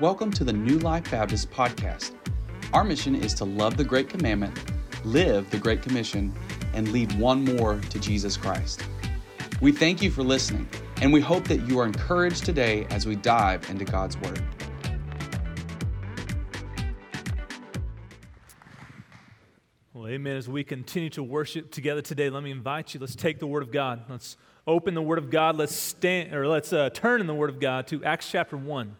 Welcome to the New Life Baptist podcast. Our mission is to love the Great Commandment, live the Great Commission, and lead one more to Jesus Christ. We thank you for listening, and we hope that you are encouraged today as we dive into God's Word. Well, amen. As we continue to worship together today, let me invite you. Let's take the Word of God. Let's open the Word of God. Let's stand, or let's uh, turn in the Word of God to Acts chapter 1.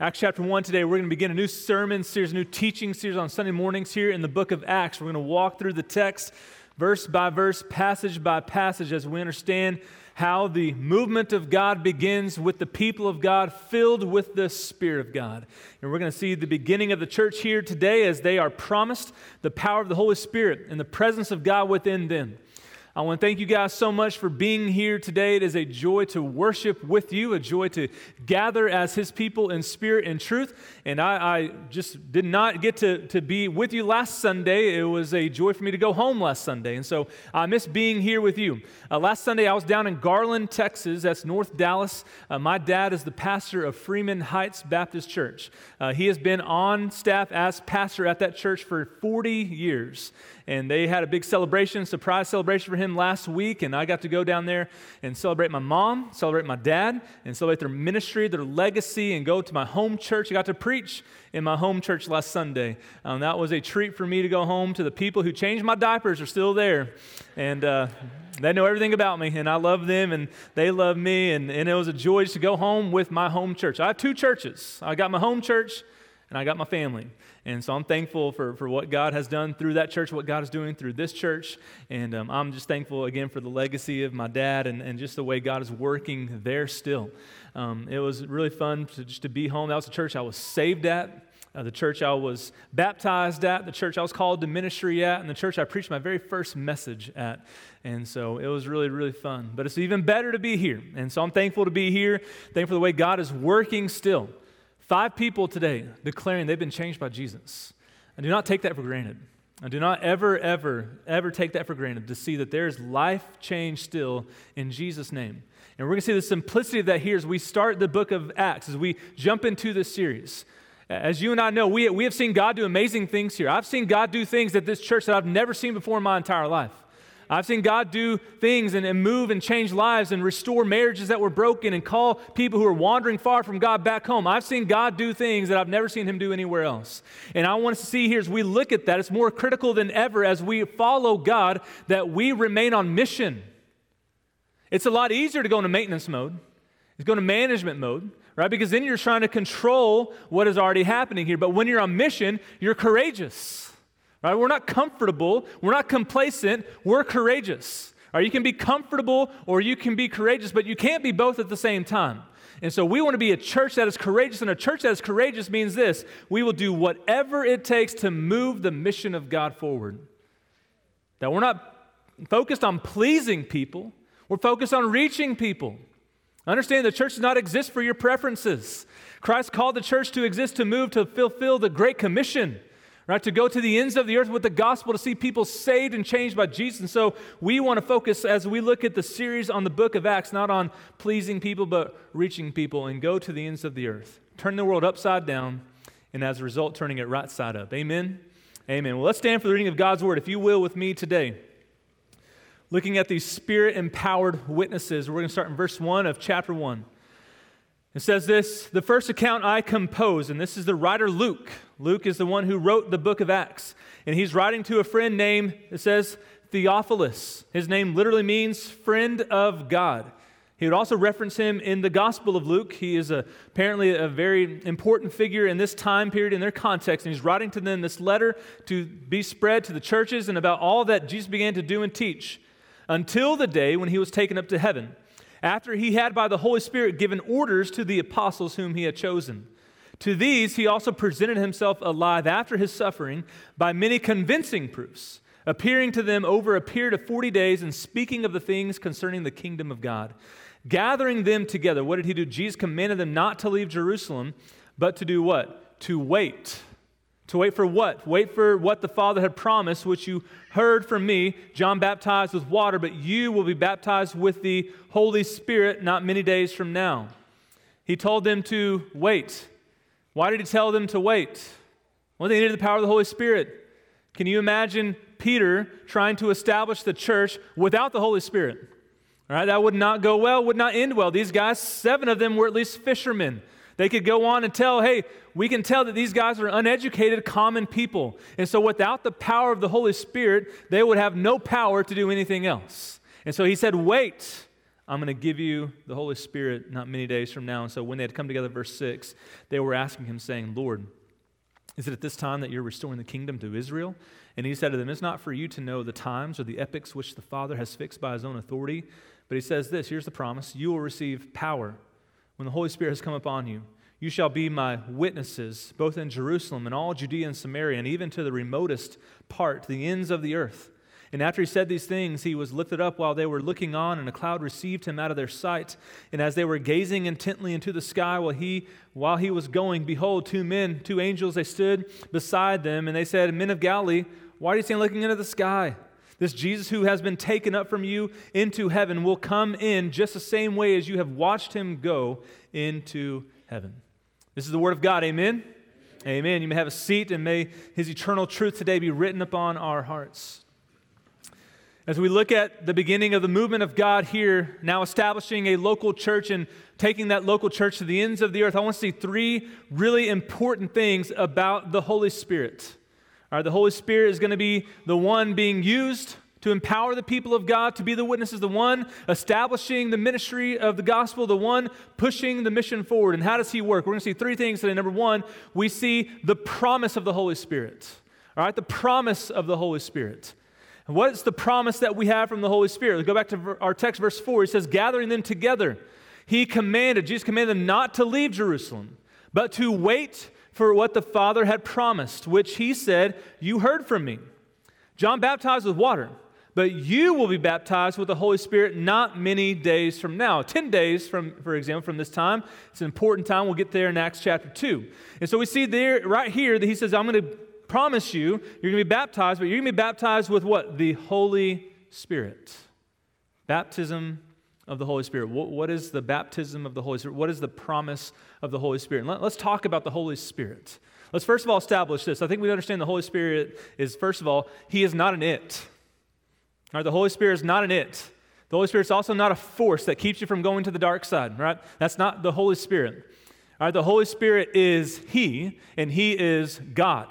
Acts chapter 1 today, we're going to begin a new sermon series, a new teaching series on Sunday mornings here in the book of Acts. We're going to walk through the text verse by verse, passage by passage, as we understand how the movement of God begins with the people of God filled with the Spirit of God. And we're going to see the beginning of the church here today as they are promised the power of the Holy Spirit and the presence of God within them. I want to thank you guys so much for being here today. It is a joy to worship with you, a joy to gather as His people in spirit and truth. And I, I, just did not get to, to be with you last Sunday. It was a joy for me to go home last Sunday. And so I miss being here with you. Uh, last Sunday, I was down in Garland, Texas. That's North Dallas. Uh, my dad is the pastor of Freeman Heights Baptist Church. Uh, he has been on staff as pastor at that church for 40 years and they had a big celebration, surprise celebration for him last week. And I got to go down there and celebrate my mom, celebrate my dad, and celebrate their ministry, their legacy, and go to my home church. I got to preach in my home church last Sunday. Um, that was a treat for me to go home to the people who changed my diapers are still there, and. Uh, they know everything about me, and I love them, and they love me, and, and it was a joy just to go home with my home church. I have two churches. I got my home church, and I got my family. And so I'm thankful for, for what God has done through that church, what God is doing through this church. And um, I'm just thankful again for the legacy of my dad and, and just the way God is working there still. Um, it was really fun to, just to be home. That was the church I was saved at. Uh, the church I was baptized at, the church I was called to ministry at, and the church I preached my very first message at. And so it was really, really fun. But it's even better to be here. And so I'm thankful to be here, thankful for the way God is working still. Five people today declaring they've been changed by Jesus. And do not take that for granted. And do not ever, ever, ever take that for granted to see that there's life change still in Jesus' name. And we're going to see the simplicity of that here as we start the book of Acts, as we jump into this series. As you and I know, we, we have seen God do amazing things here. I've seen God do things at this church that I've never seen before in my entire life. I've seen God do things and, and, move and change lives and restore marriages that were broken and call people who are wandering far from God back home. I've seen God do things that I've never seen Him do anywhere else. And I want us to see here as we look at that, it's more critical than ever as we follow God that we remain on mission. It's a lot easier to go into maintenance mode, it's go into management mode. Right? Because then you're trying to control what is already happening here. But when you're on mission, you're courageous. Right? We're not comfortable, we're not complacent, we're courageous. Right? You can be comfortable or you can be courageous, but you can't be both at the same time. And so we want to be a church that is courageous, and a church that is courageous means this we will do whatever it takes to move the mission of God forward. That we're not focused on pleasing people, we're focused on reaching people. Understand the church does not exist for your preferences. Christ called the church to exist to move to fulfill the Great Commission right? To go to the ends of the earth with the gospel to see people saved and changed by Jesus. And so we want to focus as we look at the series on the book of Acts, not on pleasing people, but reaching people and go to the ends of the earth. Turn the world upside down, and as a result, turning it right side up. Amen? Amen. Well, let's stand for the reading of God's word, if you will, with me today. Looking at these spirit empowered witnesses, we're going to start in verse 1 of chapter 1. It says this the first account I compose, and this is the writer Luke. Luke is the one who wrote the book of Acts. And he's writing to a friend named, it says, Theophilus. His name literally means friend of God. He would also reference him in the Gospel of Luke. He is a, apparently a very important figure in this time period, in their context. And he's writing to them this letter to be spread to the churches and about all that Jesus began to do and teach until the day when he was taken up to heaven after he had by the Holy Spirit given orders to the apostles whom he had chosen. To these he also presented himself alive after his suffering by many convincing proofs, appearing to them over a period of 40 days and speaking of the things concerning the kingdom of God. Gathering them together, what did he do? Jesus commanded them not to leave Jerusalem, but to do what? To wait to wait for what? Wait for what the Father had promised, which you heard from me. John baptized with water, but you will be baptized with the Holy Spirit not many days from now. He told them to wait. Why did he tell them to wait? Well, they needed the power of the Holy Spirit. Can you imagine Peter trying to establish the church without the Holy Spirit? All right, that would not go well, would not end well. These guys, seven of them were at least fishermen. They could go on and tell, hey, we can tell that these guys are uneducated, common people. And so, without the power of the Holy Spirit, they would have no power to do anything else. And so, he said, wait, I'm going to give you the Holy Spirit not many days from now. And so, when they had come together, verse 6, they were asking him, saying, Lord, is it at this time that you're restoring the kingdom to Israel? And he said to them, It's not for you to know the times or the epochs which the Father has fixed by his own authority. But he says this here's the promise you will receive power when the Holy Spirit has come upon you. You shall be my witnesses, both in Jerusalem and all Judea and Samaria, and even to the remotest part, the ends of the earth. And after he said these things, he was lifted up while they were looking on, and a cloud received him out of their sight. And as they were gazing intently into the sky while he, while he was going, behold, two men, two angels, they stood beside them, and they said, Men of Galilee, why are you stand looking into the sky? This Jesus who has been taken up from you into heaven will come in just the same way as you have watched him go into heaven. This is the word of God. Amen. Amen. You may have a seat, and may his eternal truth today be written upon our hearts. As we look at the beginning of the movement of God here, now establishing a local church and taking that local church to the ends of the earth, I want to see three really important things about the Holy Spirit. All right, the Holy Spirit is going to be the one being used to empower the people of God to be the witnesses, the one establishing the ministry of the gospel, the one pushing the mission forward. And how does he work? We're going to see three things today. Number one, we see the promise of the Holy Spirit. All right, the promise of the Holy Spirit. What's the promise that we have from the Holy Spirit? Let's go back to our text, verse 4. He says, Gathering them together, he commanded, Jesus commanded them not to leave Jerusalem, but to wait for what the Father had promised, which he said, You heard from me. John baptized with water, but you will be baptized with the Holy Spirit not many days from now. 10 days, from, for example, from this time. It's an important time. We'll get there in Acts chapter 2. And so we see there, right here, that he says, I'm going to promise you, you're going to be baptized, but you're going to be baptized with what? The Holy Spirit. Baptism of the Holy Spirit. What, what is the baptism of the Holy Spirit? What is the promise of the Holy Spirit? Let, let's talk about the Holy Spirit. Let's first of all establish this. I think we understand the Holy Spirit is, first of all, He is not an it. All right, the Holy Spirit is not an it. The Holy Spirit is also not a force that keeps you from going to the dark side, right? That's not the Holy Spirit. All right, the Holy Spirit is He, and He is God.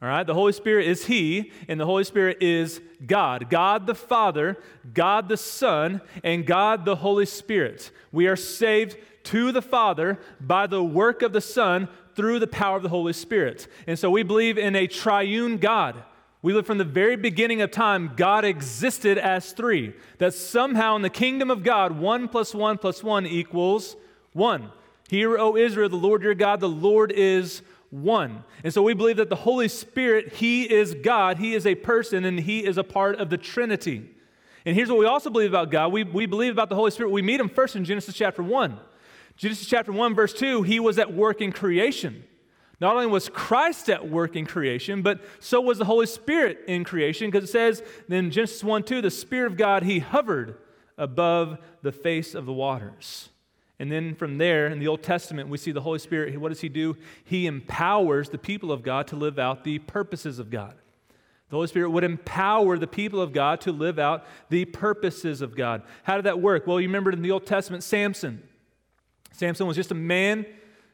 All right, the Holy Spirit is He, and the Holy Spirit is God. God the Father, God the Son, and God the Holy Spirit. We are saved to the Father by the work of the Son through the power of the Holy Spirit. And so we believe in a triune God. We live from the very beginning of time, God existed as three. That somehow in the kingdom of God, one plus one plus one equals one. Hear, O Israel, the Lord your God, the Lord is one. And so we believe that the Holy Spirit, He is God, He is a person, and He is a part of the Trinity. And here's what we also believe about God we, we believe about the Holy Spirit. We meet Him first in Genesis chapter 1. Genesis chapter 1, verse 2, He was at work in creation. Not only was Christ at work in creation, but so was the Holy Spirit in creation, because it says in Genesis 1 2, the Spirit of God, He hovered above the face of the waters. And then from there, in the Old Testament, we see the Holy Spirit. What does He do? He empowers the people of God to live out the purposes of God. The Holy Spirit would empower the people of God to live out the purposes of God. How did that work? Well, you remember in the Old Testament, Samson. Samson was just a man.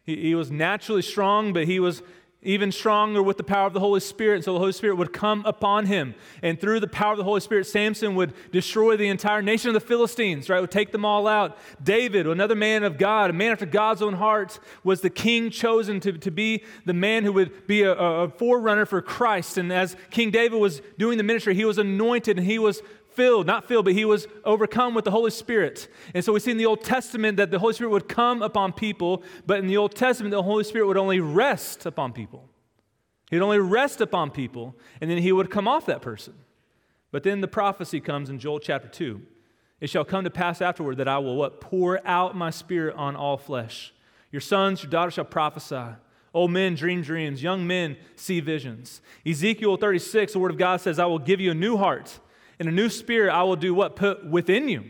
He, he was naturally strong, but he was even stronger with the power of the Holy Spirit. So the Holy Spirit would come upon him. And through the power of the Holy Spirit, Samson would destroy the entire nation of the Philistines, right? Would take them all out. David, another man of God, a man after God's own heart, was the king chosen to, to be the man who would be a, a forerunner for Christ. And as King David was doing the ministry, he was anointed and he was filled, not filled, but he was overcome with the Holy Spirit. And so we see in the Old Testament that the Holy Spirit would come upon people, but in the Old Testament, the Holy Spirit would only rest upon people. He'd only rest upon people, and then he would come off that person. But then the prophecy comes in Joel chapter 2. It shall come to pass afterward that I will what? Pour out my spirit on all flesh. Your sons, your daughters shall prophesy. Old men dream dreams. Young men see visions. Ezekiel 36, the word of God says, I will give you a new heart and a new spirit I will do what? Put within you.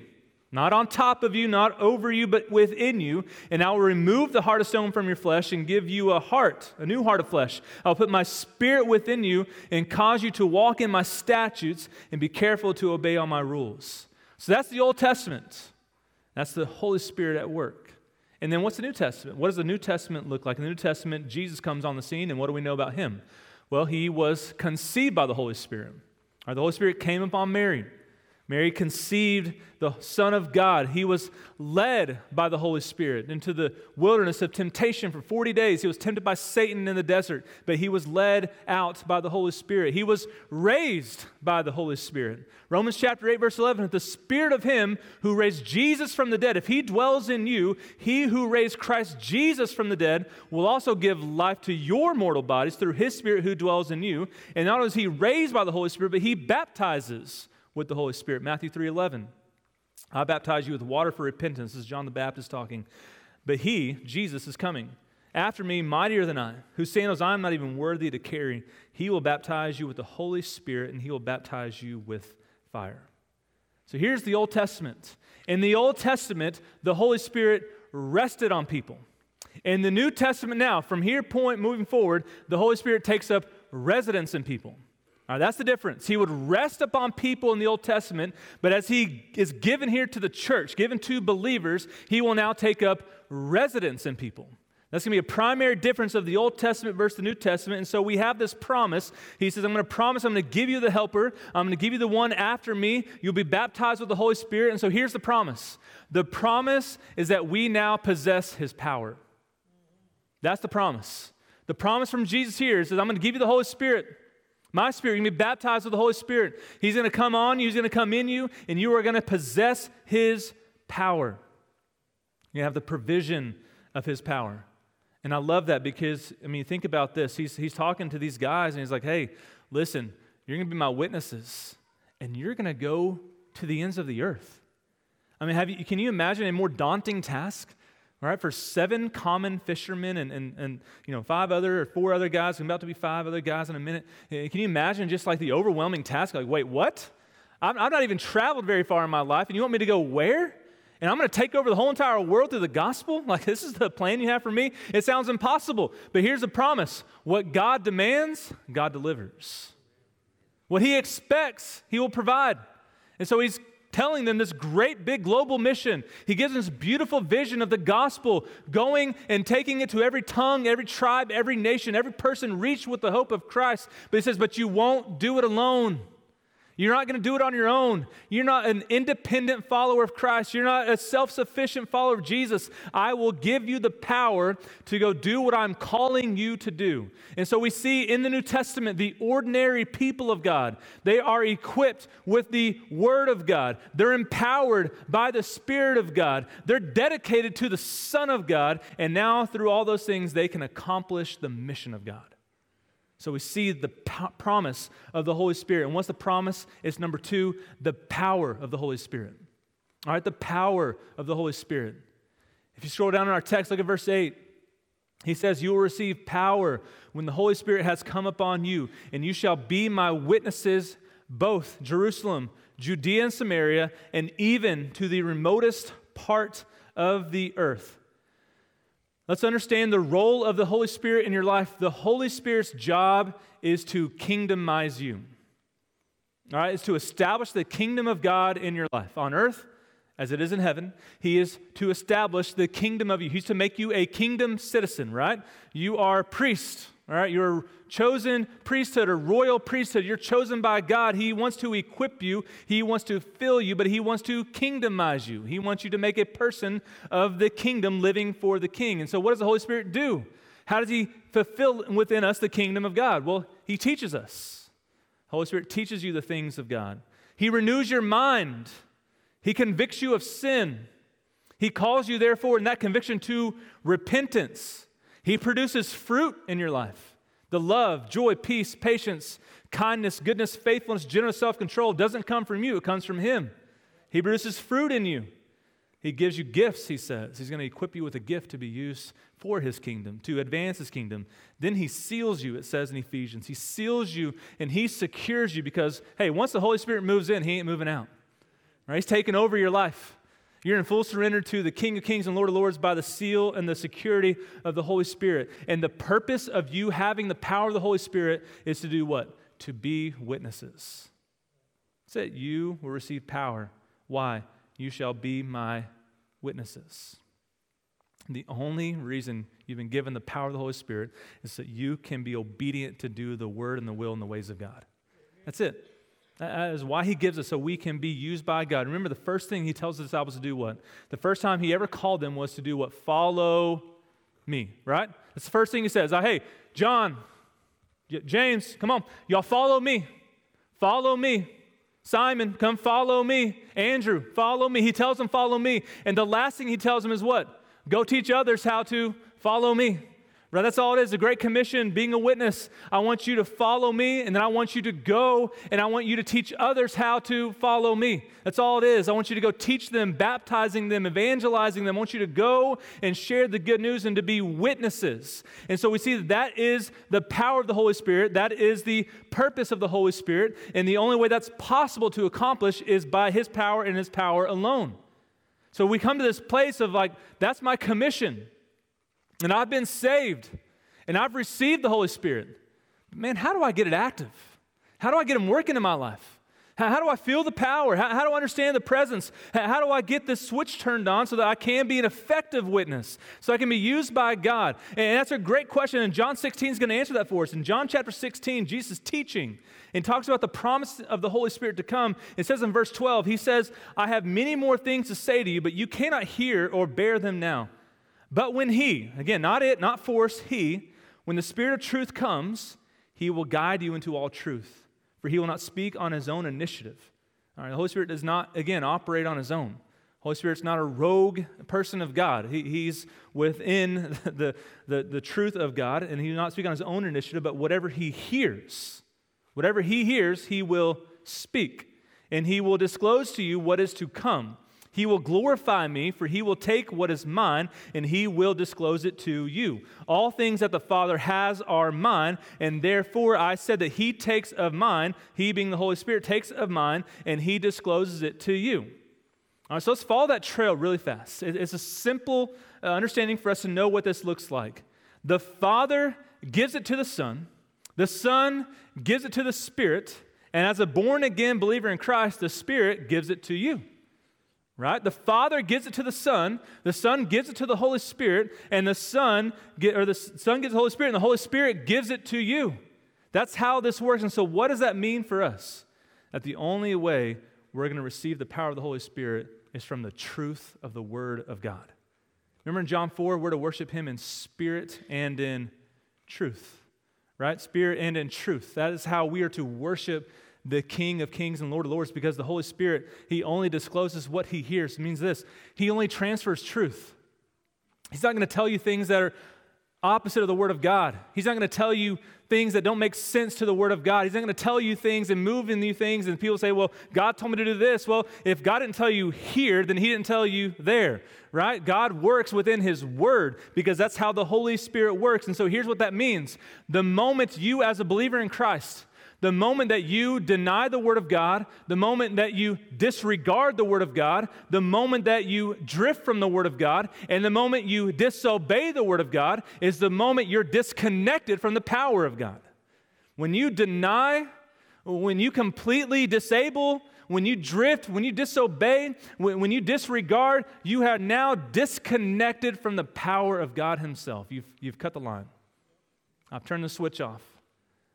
not on top of you, not over you, but within you. And I will remove the heart of stone from your flesh and give you a heart, a new heart of flesh. I'll put my spirit within you and cause you to walk in my statutes and be careful to obey all my rules. So that's the Old Testament. That's the Holy Spirit at work. And then what's the New Testament? What does the New Testament look like? In the New Testament, Jesus comes on the scene, and what do we know about him? Well, he was conceived by the Holy Spirit. The Holy Spirit came upon Mary. Mary conceived the Son of God. He was led by the Holy Spirit into the wilderness of temptation for 40 days. He was tempted by Satan in the desert, but he was led out by the Holy Spirit. He was raised by the Holy Spirit. Romans chapter 8, verse 11 the Spirit of Him who raised Jesus from the dead, if He dwells in you, He who raised Christ Jesus from the dead will also give life to your mortal bodies through His Spirit who dwells in you. And not only is He raised by the Holy Spirit, but He baptizes with the Holy Spirit. Matthew 3:11. I baptize you with water for repentance. This is John the Baptist talking. But he, Jesus, is coming. After me, mightier than I, whose sandals I am not even worthy to carry. He will baptize you with the Holy Spirit, and he will baptize you with fire. So here's the Old Testament. In the Old Testament, the Holy Spirit rested on people. In the New Testament now, from here point moving forward, the Holy Spirit takes up residence in people. That's the difference. He would rest upon people in the Old Testament, but as he is given here to the church, given to believers, he will now take up residence in people. That's going to be a primary difference of the Old Testament versus the New Testament. And so we have this promise. He says, I'm going to promise, I'm going to give you the helper. I'm going to give you the one after me. You'll be baptized with the Holy Spirit. And so here's the promise the promise is that we now possess his power. That's the promise. The promise from Jesus here is that I'm going to give you the Holy Spirit. My spirit, you're going to be baptized with the Holy Spirit. He's going to come on you, He's going to come in you, and you are going to possess His power. You have the provision of His power. And I love that because, I mean, think about this. He's, he's talking to these guys, and he's like, hey, listen, you're going to be my witnesses, and you're going to go to the ends of the earth. I mean, have you, can you imagine a more daunting task all right, for seven common fishermen and, and, and you know, five other or four other guys, I'm about to be five other guys in a minute. Eh, can you imagine just like the overwhelming task? Like, wait, what? I've, I've not even traveled very far in my life, and you want me to go where? And I'm going to take over the whole entire world through the gospel? Like, this is the plan you have for me? It sounds impossible. But here's a promise what God demands, God delivers. What He expects, He will provide. And so He's telling them this great big global mission. He gives them this beautiful vision of the gospel, going and taking it to every tongue, every tribe, every nation, every person reached with the hope of Christ. But he says, But you won't do it alone. You're not going to do it on your own. You're not an independent follower of Christ. You're not a self sufficient follower of Jesus. I will give you the power to go do what I'm calling you to do. And so we see in the New Testament the ordinary people of God. They are equipped with the Word of God, they're empowered by the Spirit of God, they're dedicated to the Son of God. And now, through all those things, they can accomplish the mission of God. So we see the promise of the Holy Spirit. And what's the promise? It's number two, the power of the Holy Spirit. All right, the power of the Holy Spirit. If you scroll down in our text, look at verse 8. He says, You will receive power when the Holy Spirit has come upon you, and you shall be my witnesses, both Jerusalem, Judea, and Samaria, and even to the remotest part of the earth. Let's understand the role of the Holy Spirit in your life. The Holy Spirit's job is to kingdomize you. All right, is to establish the kingdom of God in your life on earth as it is in heaven. He is to establish the kingdom of you. He's to make you a kingdom citizen, right? You are priest, all right? You're a chosen priesthood or royal priesthood. You're chosen by God. He wants to equip you, He wants to fill you, but He wants to kingdomize you. He wants you to make a person of the kingdom living for the king. And so, what does the Holy Spirit do? How does He fulfill within us the kingdom of God? Well, He teaches us. Holy Spirit teaches you the things of God. He renews your mind. He convicts you of sin. He calls you, therefore, in that conviction to repentance. He produces fruit in your life. The love, joy, peace, patience, kindness, goodness, faithfulness, generous self control doesn't come from you, it comes from Him. He produces fruit in you. He gives you gifts, he says. He's going to equip you with a gift to be used for his kingdom, to advance his kingdom. Then he seals you, it says in Ephesians. He seals you and he secures you because, hey, once the Holy Spirit moves in, he ain't moving out. Right? He's taking over your life. You're in full surrender to the King of Kings and Lord of Lords by the seal and the security of the Holy Spirit. And the purpose of you having the power of the Holy Spirit is to do what? To be witnesses. That's it. You will receive power. Why? You shall be my witnesses. The only reason you've been given the power of the Holy Spirit is that you can be obedient to do the word and the will and the ways of God. That's it. That is why he gives us so we can be used by God. Remember, the first thing he tells the disciples to do what? The first time he ever called them was to do what? Follow me, right? That's the first thing he says. Hey, John, James, come on, y'all follow me. Follow me. Simon, come follow me. Andrew, follow me. He tells them, follow me. And the last thing he tells them is what? Go teach others how to follow me. Right? That's all it is. The Great Commission, being a witness. I want you to follow me, and then I want you to go, and I want you to teach others how to follow me. That's all it is. I want you to go teach them, baptizing them, evangelizing them. I want you to go and share the good news and to be witnesses. And so we see that that is the power of the Holy Spirit. That is the purpose of the Holy Spirit. And the only way that's possible to accomplish is by His power and His power alone. So we come to this place of like, that's my commission. And I've been saved and I've received the Holy Spirit. Man, how do I get it active? How do I get Him working in my life? How, how do I feel the power? How, how, do I understand the presence? How, how do I get this switch turned on so that I can be an effective witness, so I can be used by God? And that's a great question, and John 16 is going to answer that for us. In John chapter 16, Jesus teaching and talks about the promise of the Holy Spirit to come. It says in verse 12, He says, I have many more things to say to you, but you cannot hear or bear them now. But when He, again, not it, not force, He, when the Spirit of truth comes, He will guide you into all truth, for He will not speak on His own initiative. All right, the Holy Spirit does not, again, operate on His own. Holy Spirit's not a rogue person of God. He, he's within the, the, the truth of God, and he will not speak on his own initiative, but whatever he hears, whatever he hears, he will speak. And he will disclose to you what is to come. He will glorify me, for he will take what is mine and he will disclose it to you. All things that the Father has are mine, and therefore I said that he takes of mine, he being the Holy Spirit, takes of mine, and he discloses it to you. All right, so let's follow that trail really fast. It's a simple uh, understanding for us to know what this looks like. The Father gives it to the Son, the Son gives it to the Spirit, and as a born again believer in Christ, the Spirit gives it to you right? The Father gives it to the Son, the Son gives it to the Holy Spirit, and the Son get, or the Son gives the Holy Spirit, and the Holy Spirit gives it to you. That's how this works. And so, what does that mean for us? That the only way we're going to receive the power of the Holy Spirit is from the truth of the Word of God. Remember in John 4, we're to worship Him in spirit and in truth, right? Spirit and in truth. That is how we are to worship the King of Kings and Lord of Lords because the Holy Spirit, He only discloses what He hears. It means this He only transfers truth. He's not going to tell you things that are opposite of the Word of God. He's not going to tell you things that don't make sense to the Word of God. He's not going to tell you things and move in you things, and people say, Well, God told me to do this. Well, if God didn't tell you here, then He didn't tell you there, right? God works within His Word because that's how the Holy Spirit works. And so here's what that means the moment you, as a believer in Christ, the moment that you deny the Word of God, the moment that you disregard the Word of God, the moment that you drift from the Word of God, and the moment you disobey the Word of God is the moment you're disconnected from the power of God. When you deny, when you completely disable, when you drift, when you disobey, when, when you disregard, you are now disconnected from the power of God Himself. You've, you've cut the line. I've turned the switch off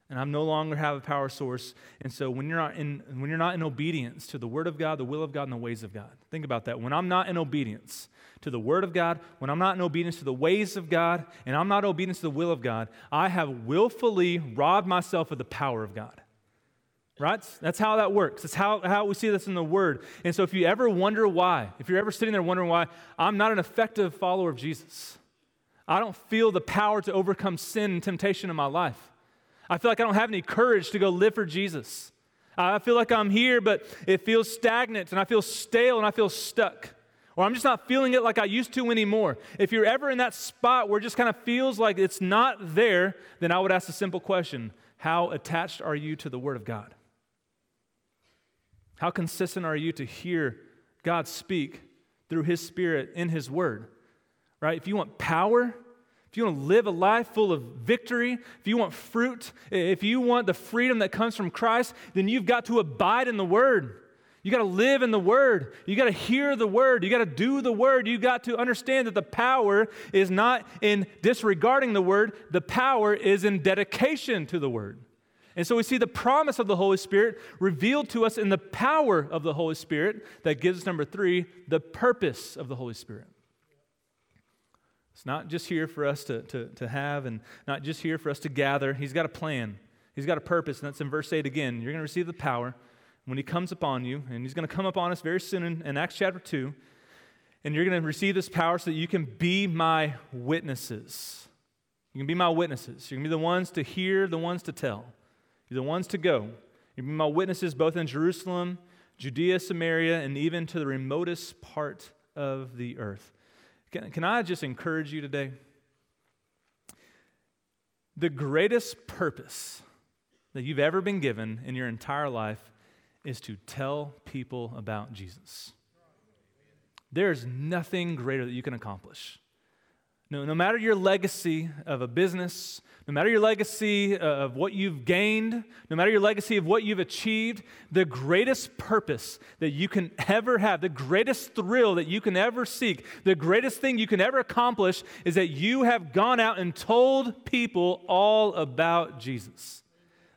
and I'm no longer have a power source. And so when you're not in when you're not in obedience to the word of God, the will of God, and the ways of God. Think about that. When I'm not in obedience to the word of God, when I'm not in obedience to the ways of God, and I'm not obedience to the will of God, I have willfully robbed myself of the power of God. Right? That's how that works. That's how, how we see this in the Word. And so if you ever wonder why, if you're ever sitting there wondering why I'm not an effective follower of Jesus, I don't feel the power to overcome sin and temptation in my life. I feel like I don't have any courage to go live for Jesus. I feel like I'm here, but it feels stagnant and I feel stale and I feel stuck. Or I'm just not feeling it like I used to anymore. If you're ever in that spot where it just kind of feels like it's not there, then I would ask a simple question How attached are you to the Word of God? How consistent are you to hear God speak through His Spirit in His Word, right? If you want power, if you want to live a life full of victory, if you want fruit, if you want the freedom that comes from Christ, then you've got to abide in the Word. You got to live in the Word. You got to hear the Word. You got to do the Word. You got to understand that the power is not in disregarding the Word, the power is in dedication to the Word. And so we see the promise of the Holy Spirit revealed to us in the power of the Holy Spirit that gives us, number three, the purpose of the Holy Spirit. It's not just here for us to, to, to have and not just here for us to gather. He's got a plan, He's got a purpose, and that's in verse 8 again. You're going to receive the power when He comes upon you, and He's going to come upon us very soon in, in Acts chapter 2. And you're going to receive this power so that you can be my witnesses. You can be my witnesses. You're going to be the ones to hear, the ones to tell. You're the ones to go. You'll be my witnesses both in Jerusalem, Judea, Samaria, and even to the remotest part of the earth. Can, can I just encourage you today? The greatest purpose that you've ever been given in your entire life is to tell people about Jesus. There's nothing greater that you can accomplish. No, no matter your legacy of a business, no matter your legacy of what you've gained, no matter your legacy of what you've achieved, the greatest purpose that you can ever have, the greatest thrill that you can ever seek, the greatest thing you can ever accomplish is that you have gone out and told people all about Jesus.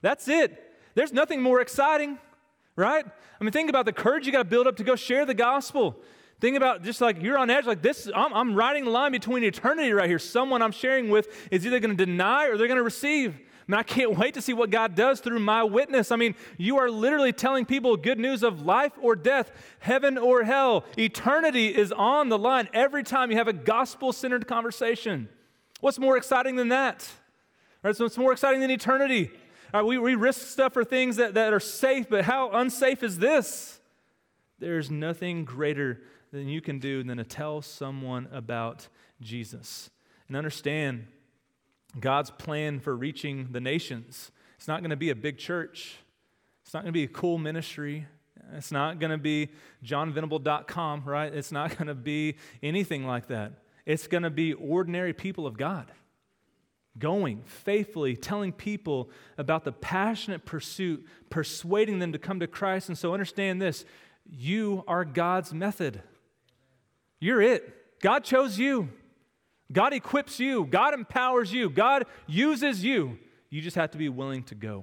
That's it. There's nothing more exciting, right? I mean, think about the courage you got to build up to go share the gospel. Think about just like you're on edge, like this, I'm, I'm riding the line between eternity right here. Someone I'm sharing with is either going to deny or they're going to receive. I mean, I can't wait to see what God does through my witness. I mean, you are literally telling people good news of life or death, heaven or hell. Eternity is on the line every time you have a gospel centered conversation. What's more exciting than that? Right, so it's more exciting than eternity. Right, we, we risk stuff for things that, that are safe, but how unsafe is this? There's nothing greater than you can do than to tell someone about Jesus. And understand God's plan for reaching the nations. It's not going to be a big church, it's not going to be a cool ministry. It's not going to be johnvenable.com, right? It's not going to be anything like that. It's going to be ordinary people of God going faithfully, telling people about the passionate pursuit, persuading them to come to Christ. And so understand this you are God's method. You're it. God chose you. God equips you. God empowers you. God uses you. You just have to be willing to go.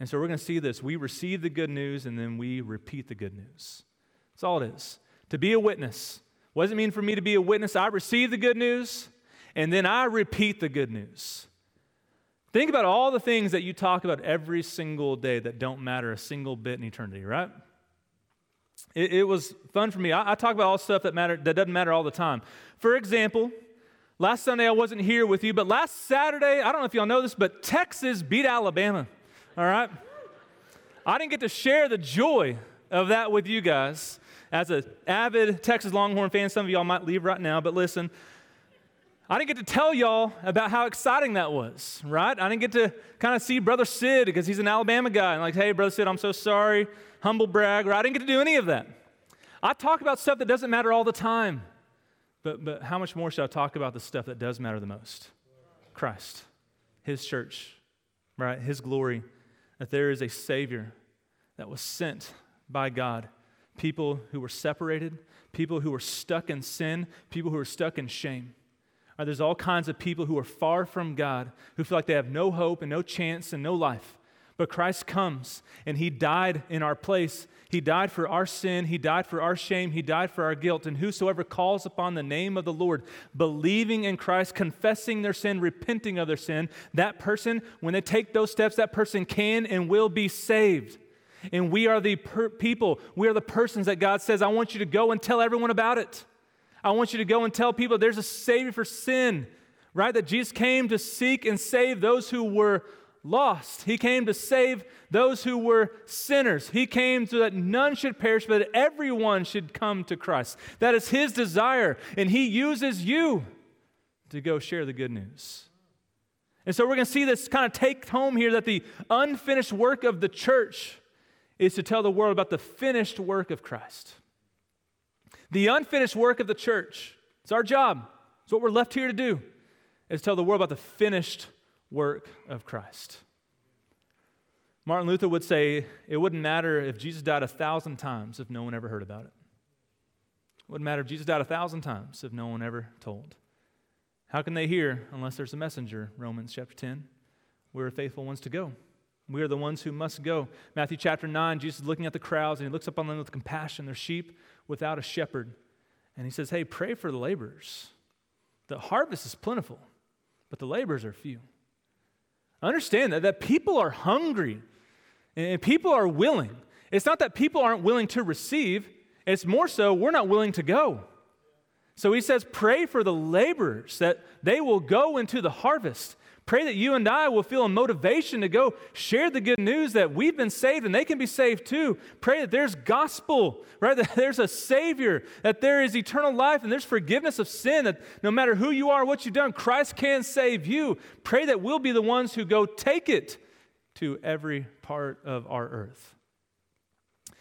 And so we're going to see this. We receive the good news and then we repeat the good news. That's all it is. To be a witness. What does it mean for me to be a witness? I receive the good news and then I repeat the good news. Think about all the things that you talk about every single day that don't matter a single bit in eternity, right? It, it was fun for me. I, I, talk about all stuff that matter that doesn't matter all the time. For example, last Sunday I wasn't here with you, but last Saturday, I don't know if y'all know this, but Texas beat Alabama. All right? I didn't get to share the joy of that with you guys. As an avid Texas Longhorn fan, some of y'all might leave right now, but listen, I didn't get to tell y'all about how exciting that was, right? I didn't get to kind of see Brother Sid because he's an Alabama guy and like, hey, Brother Sid, I'm so sorry humble brag, or I didn't get to do any of that. I talk about stuff that doesn't matter all the time. But, but how much more should I talk about the stuff that does matter the most? Christ, His church, right? His glory, that there is a Savior that was sent by God. People who were separated, people who were stuck in sin, people who were stuck in shame. Right, there's all kinds of people who are far from God, who feel like they have no hope and no chance and no life. But Christ comes and He died in our place. He died for our sin. He died for our shame. He died for our guilt. And whosoever calls upon the name of the Lord, believing in Christ, confessing their sin, repenting of their sin, that person, when they take those steps, that person can and will be saved. And we are the per- people, we are the persons that God says, I want you to go and tell everyone about it. I want you to go and tell people there's a Savior for sin, right? That Jesus came to seek and save those who were lost. He came to save those who were sinners. He came so that none should perish, but everyone should come to Christ. That is His desire, and He uses you to go share the good news. And so we're going to see this kind of take home here that the unfinished work of the church is to tell the world about the finished work of Christ. The unfinished work of the church. It's our job. It's what we're left here to do, is tell the world about the finished work of Christ. Martin Luther would say it wouldn't matter if Jesus died a thousand times if no one ever heard about it. It wouldn't matter if Jesus died a thousand times if no one ever told. How can they hear unless there's a messenger? Romans chapter 10. We're faithful ones to go. We are the ones who must go. Matthew chapter 9, Jesus is looking at the crowds and he looks up on them with compassion. They're sheep without a shepherd. And he says, Hey, pray for the laborers. The harvest is plentiful, but the laborers are few. Understand that, that people are hungry and people are willing. It's not that people aren't willing to receive, it's more so we're not willing to go. So he says, Pray for the laborers that they will go into the harvest. Pray that you and I will feel a motivation to go share the good news that we've been saved and they can be saved too. Pray that there's gospel, right? That there's a Savior, that there is eternal life and there's forgiveness of sin, that no matter who you are, what you've done, Christ can save you. Pray that we'll be the ones who go take it to every part of our earth.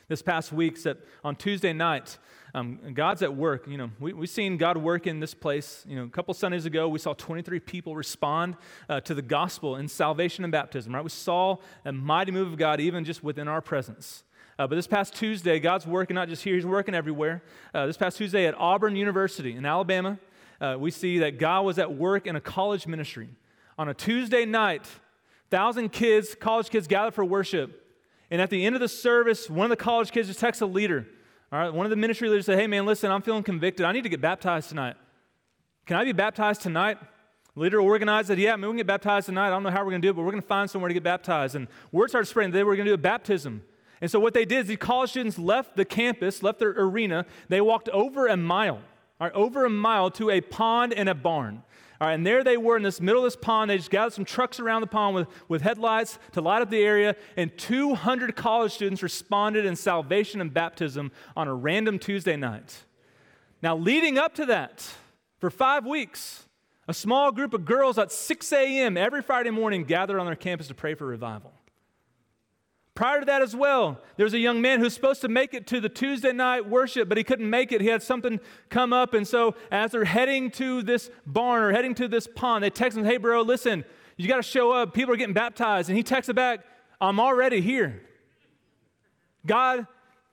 This past week, on Tuesday night, um, God's at work. You know, we, we've seen God work in this place. You know, a couple Sundays ago, we saw 23 people respond uh, to the gospel in salvation and baptism, right? We saw a mighty move of God even just within our presence. Uh, but this past Tuesday, God's working not just here, He's working everywhere. Uh, this past Tuesday at Auburn University in Alabama, uh, we see that God was at work in a college ministry. On a Tuesday night, thousand kids, college kids gathered for worship. And at the end of the service, one of the college kids just texts a leader all right, one of the ministry leaders said, Hey, man, listen, I'm feeling convicted. I need to get baptized tonight. Can I be baptized tonight? Leader organized that, yeah, man, we can get baptized tonight. I don't know how we're going to do it, but we're going to find somewhere to get baptized. And word started spreading they were going to do a baptism. And so what they did is the college students left the campus, left their arena. They walked over a mile, right, over a mile to a pond and a barn. All right, and there they were in this middle of this pond. They just gathered some trucks around the pond with, with headlights to light up the area, and 200 college students responded in salvation and baptism on a random Tuesday night. Now, leading up to that, for five weeks, a small group of girls at 6 a.m. every Friday morning gathered on their campus to pray for revival. Prior to that, as well, there was a young man who's supposed to make it to the Tuesday night worship, but he couldn't make it. He had something come up. And so, as they're heading to this barn or heading to this pond, they text him, Hey, bro, listen, you got to show up. People are getting baptized. And he texted back, I'm already here. God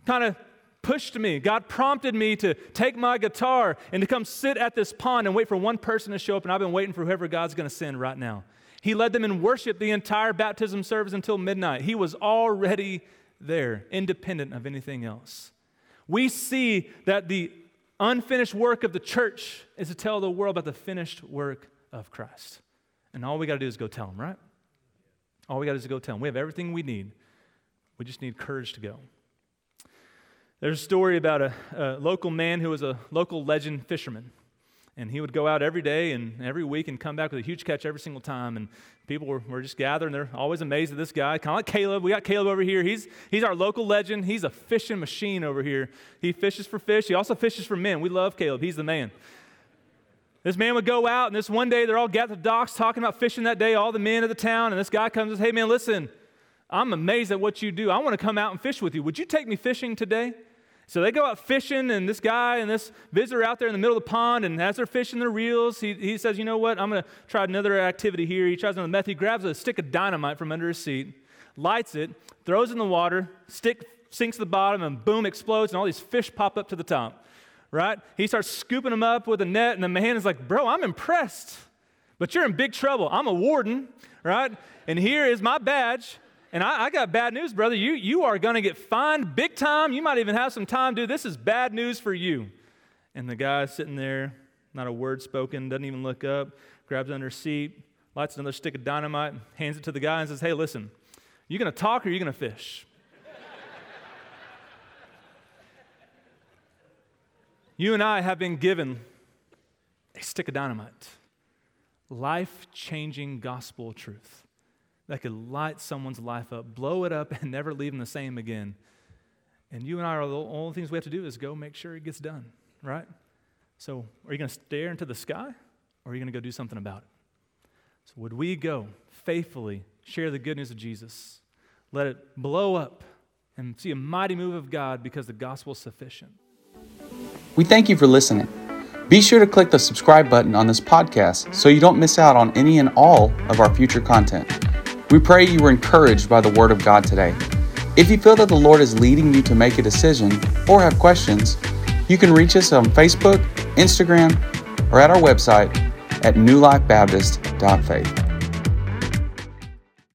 kind of pushed me. God prompted me to take my guitar and to come sit at this pond and wait for one person to show up. And I've been waiting for whoever God's going to send right now. He led them in worship the entire baptism service until midnight. He was already there, independent of anything else. We see that the unfinished work of the church is to tell the world about the finished work of Christ. And all we got to do is go tell them, right? All we got is to go tell them. We have everything we need. We just need courage to go. There's a story about a, a local man who was a local legend fisherman. And he would go out every day and every week and come back with a huge catch every single time. And people were, were just gathering. They're always amazed at this guy, kind of like Caleb. We got Caleb over here. He's, he's our local legend. He's a fishing machine over here. He fishes for fish. He also fishes for men. We love Caleb. He's the man. This man would go out, and this one day they're all gathered at the docks talking about fishing that day, all the men of the town. And this guy comes and says, Hey, man, listen, I'm amazed at what you do. I want to come out and fish with you. Would you take me fishing today? So they go out fishing, and this guy and this visitor out there in the middle of the pond, and as they're fishing their reels, he, he says, You know what? I'm going to try another activity here. He tries another method. He grabs a stick of dynamite from under his seat, lights it, throws it in the water, stick sinks to the bottom, and boom, explodes, and all these fish pop up to the top. Right? He starts scooping them up with a net, and the man is like, Bro, I'm impressed, but you're in big trouble. I'm a warden, right? And here is my badge. And I, I, got bad news, brother. You, you are going to get fined big time. You might even have some time, dude. This is bad news for you. And the guy sitting there, not a word spoken, doesn't even look up, grabs under seat, lights another stick of dynamite, hands it to the guy, and says, Hey, listen, you going to talk or you going to fish? you and I have been given a stick of dynamite, life changing gospel truth that could light someone's life up, blow it up, and never leave them the same again. And you and I are the only things we have to do is go make sure it gets done, right? So, are you going to stare into the sky or are you going to go do something about it? So, would we go faithfully share the good news of Jesus? Let it blow up and see a mighty move of God because the gospel is sufficient. We thank you for listening. Be sure to click the subscribe button on this podcast so you don't miss out on any and all of our future content. We pray you were encouraged by the Word of God today. If you feel that the Lord is leading you to make a decision or have questions, you can reach us on Facebook, Instagram, or at our website at newlifebaptist.faith.